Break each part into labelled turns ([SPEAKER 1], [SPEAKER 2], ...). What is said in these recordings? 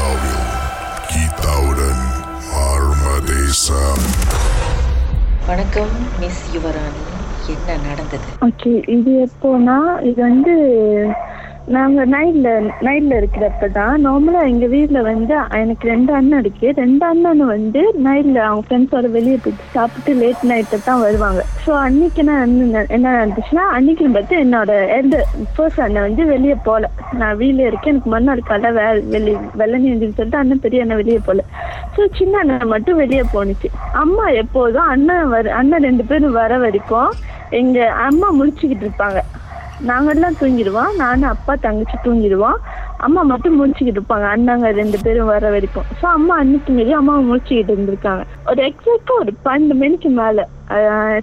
[SPEAKER 1] அமெரிக்காவில் கீதாவுடன் மர்மதேசம்
[SPEAKER 2] வணக்கம் மிஸ் யுவராணி. என்ன நடந்தது?
[SPEAKER 3] ஓகே இது எப்போனா இது வந்து நாங்கள் நைட்டில் நைட்டில் இருக்கிறப்ப தான் நார்மலாக எங்கள் வீட்டில் வந்து எனக்கு ரெண்டு அண்ணன் இருக்கு. ரெண்டு அண்ணன் வந்து நைட்டில் அவங்க ஃப்ரெண்ட்ஸோட வெளியே போயிட்டு சாப்பிட்டு லேட் நைட்டில் தான் வருவாங்க. ஸோ அன்னைக்கு என்ன என்ன நடந்துச்சுன்னா அன்னைக்கு பார்த்து என்னோட எல்டர் ஃபர்ஸ்ட் அண்ணன் வந்து வெளியே போகல நான் வீட்ல இருக்கேன். எனக்கு மறுநாள் காலை வே வெளியே வெள்ளனி எழுந்திரிச்சு சொல்லிட்டு அண்ணன் பெரிய அண்ணன் வெளியே போகல ஸோ சின்ன அண்ணன் மட்டும் வெளியே போனுச்சு அம்மா எப்போதும் அண்ணன் வர அண்ணன் ரெண்டு பேரும் வர வரைக்கும் எங்கள் அம்மா முடிச்சுக்கிட்டு இருப்பாங்க. நாங்கெல்லாம் தூங்கிடுவோம். நானும் அப்பா தங்கச்சி தூங்கிடுவோம். அம்மா மட்டும் முடிச்சுக்கிட்டு இருப்பாங்க. அண்ணாங்க ரெண்டு பேரும் வர வரைக்கும். ஸோ அம்மா அன்னைக்கு மீறி அம்மா முடிச்சுக்கிட்டு இருந்திருக்காங்க. ஒரு எக்ஸாக்டா ஒரு பன்னெண்டு மணிக்கு மேல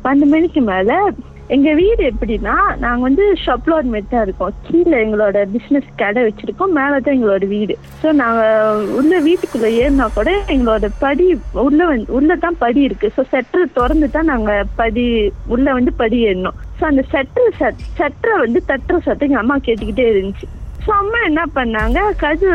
[SPEAKER 3] பன்னெண்டு மணிக்கு மேல எங்க வீடு எப்படின்னா நாங்க வந்து ஷப்லோர் மாரி தான் இருக்கோம். கீழே எங்களோட பிசினஸ் கடை வச்சிருக்கோம். மேலே தான் எங்களோட வீடு. ஸோ நாங்க உள்ள வீட்டுக்குள்ள ஏறினா கூட எங்களோட படி உள்ள வந்து உள்ள தான் படி இருக்கு. ஸோ செட்டர் திறந்து தான் நாங்க படி உள்ள வந்து படி ஏறணும். ஸோ அந்த செட்டர் செட்டரை வந்து தட்டுற சத்தம் எங்க அம்மா கேட்டுக்கிட்டே இருந்துச்சு. ஸோ அம்மா என்ன பண்ணாங்க? கது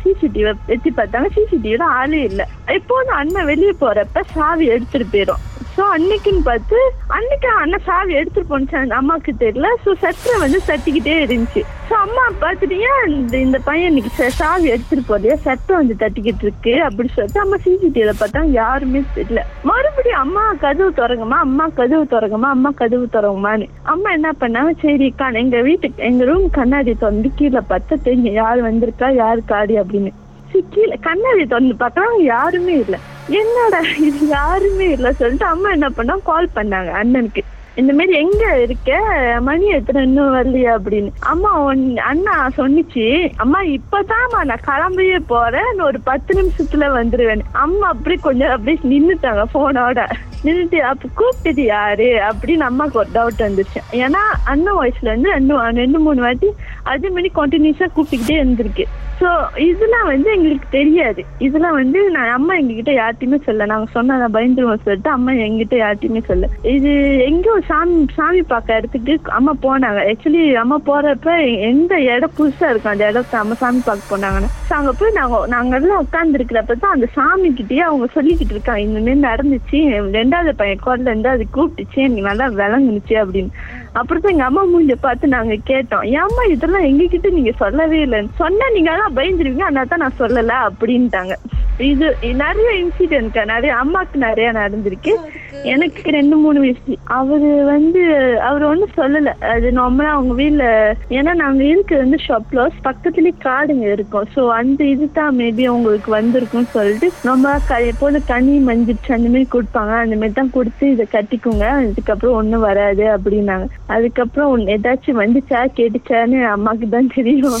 [SPEAKER 3] சிசிடிவி எத்தி பார்த்தாங்க. சிசிடிவில ஆளே இல்லை. எப்போதும் அண்ணன் வெளியே போறப்ப சாவி எடுத்துட்டு போயிடும் ஸோ அன்னைக்குன்னு பார்த்து அன்னைக்கு அண்ணன் சாவி எடுத்துட்டு போனுச்சு அந்த அம்மாவுக்கு தெரியல. ஸோ சட்டரை வந்து தட்டிக்கிட்டே இருந்துச்சு. ஸோ அம்மா பார்த்துட்டீங்க இந்த இந்த பையன் இன்னைக்கு சாவி எடுத்துட்டு போறியா சட்டை வந்து தட்டிக்கிட்டு இருக்கு அப்படின்னு சொல்லிட்டு அம்மா சிசிடிவில பார்த்தா யாருமே தெரியல. மறுபடியும் அம்மா கதவு திறங்கம்மா அம்மா கதவு திறங்கம்மா அம்மா கதவு திறங்கம்மான்னு அம்மா என்ன பண்ணாங்க? சரி கா எங்க வீட்டுக்கு எங்க ரூம் கண்ணாடி திறந்து கீழே பார்த்தா தெரியும் யார் வந்திருக்கா? யாரு காடி? அப்படின்னு. சரி, கீழே கண்ணாடி திறந்து பார்த்தா யாருமே இல்லை. என்னடா இது? யாருமே இல்லை சொல்லிட்டு அம்மா என்ன பண்ணா கால் பண்ணாங்க அண்ணனுக்கு. இந்த மாதிரி எங்க இருக்க? மணி எத்தனை இன்னும் வரலையா அப்படின்னு. அம்மா ஒன் அண்ணா சொன்னிச்சு அம்மா இப்பதான்மா நான் கிளம்பியே போறேன். இன்னும் ஒரு பத்து நிமிஷத்துல வந்துருவேன். அம்மா அப்படி கொஞ்சம் அப்படியே நின்னுட்டாங்க போனோட நின்றுட்டு அப்ப கூப்பிட்டது யாரு? அப்படின்னு அம்மாக்கு ஒரு டவுட் வந்துச்சு. ஏன்னா அண்ணன் வயசுல இருந்து ரெண்டு ரெண்டு மூணு வாட்டி அதே மாதிரி கண்டினியூஸா கூப்பிட்டுக்கிட்டே இருந்திருக்கு. ஸோ இதெல்லாம் வந்து எங்களுக்கு தெரியாது. இதெல்லாம் வந்து நான் அம்மா எங்ககிட்ட யார்ட்டையுமே சொல்ல நாங்க சொன்னா நான் பயந்துருவோம் சொல்லிட்டு அம்மா எங்கிட்ட யார்ட்டையுமே சொல்ல இது எங்கேயோ சாமி சாமி பார்க்க இடத்துக்கு அம்மா போனாங்க. ஆக்சுவலி அம்மா போறப்ப எந்த இடம் புதுசா இருக்கும் அந்த இடத்த அம்மா சாமி பார்க்க போனாங்கன்னு. அங்க போய் நாங்க நாங்க எல்லாம் உட்கார்ந்து இருக்கிறப்ப தான் அந்த சாமி கிட்டயே அவங்க சொல்லிக்கிட்டு இருக்காங்க. இந்த மாதிரி நடந்துச்சு. ரெண்டாவது பையன் குரல்ல இருந்து அது கூப்பிட்டுச்சு. எனக்கு நல்லா விளங்குனுச்சு அப்படின்னு. அப்புறம் தான் எங்க அம்மா மூஞ்ச பார்த்து நாங்க கேட்டோம். ஏம்மா இதெல்லாம் எங்ககிட்ட நீங்க சொல்லவே இல்லைன்னு? சொன்னா நீங்க எல்லாம் பயந்துருவீங்க. அதனால தான் நான் சொல்லல அப்படின்ட்டாங்க. இது நிறைய இன்சிடென்ட் நிறைய அம்மாக்கு நிறைய நடந்திருக்கு. எனக்கு ரெண்டு மூணு வயசு அவரு வந்து அவர் ஒன்றும் சொல்லல. அது நார்மலா அவங்க வீட்ல ஏன்னா நாங்க இருக்கிறது வந்து ஷாப்லோஸ் பக்கத்துலயே காடுங்க இருக்கும். ஸோ அந்த இது தான் மேபி உங்களுக்கு வந்திருக்கும்னு சொல்லிட்டு நம்ம க எப்போதும் கனி மஞ்சிச்சு அந்த மாதிரி கொடுப்பாங்க. அந்த மாதிரி தான் கொடுத்து இதை கட்டிக்குங்க. இதுக்கப்புறம் ஒன்றும் வராது அப்படின்னாங்க. அதுக்கப்புறம் ஏதாச்சும் வந்துச்சா கேட்டுச்சான்னு அம்மாக்கு தான் தெரியும்.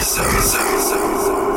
[SPEAKER 1] Some, some, some, some.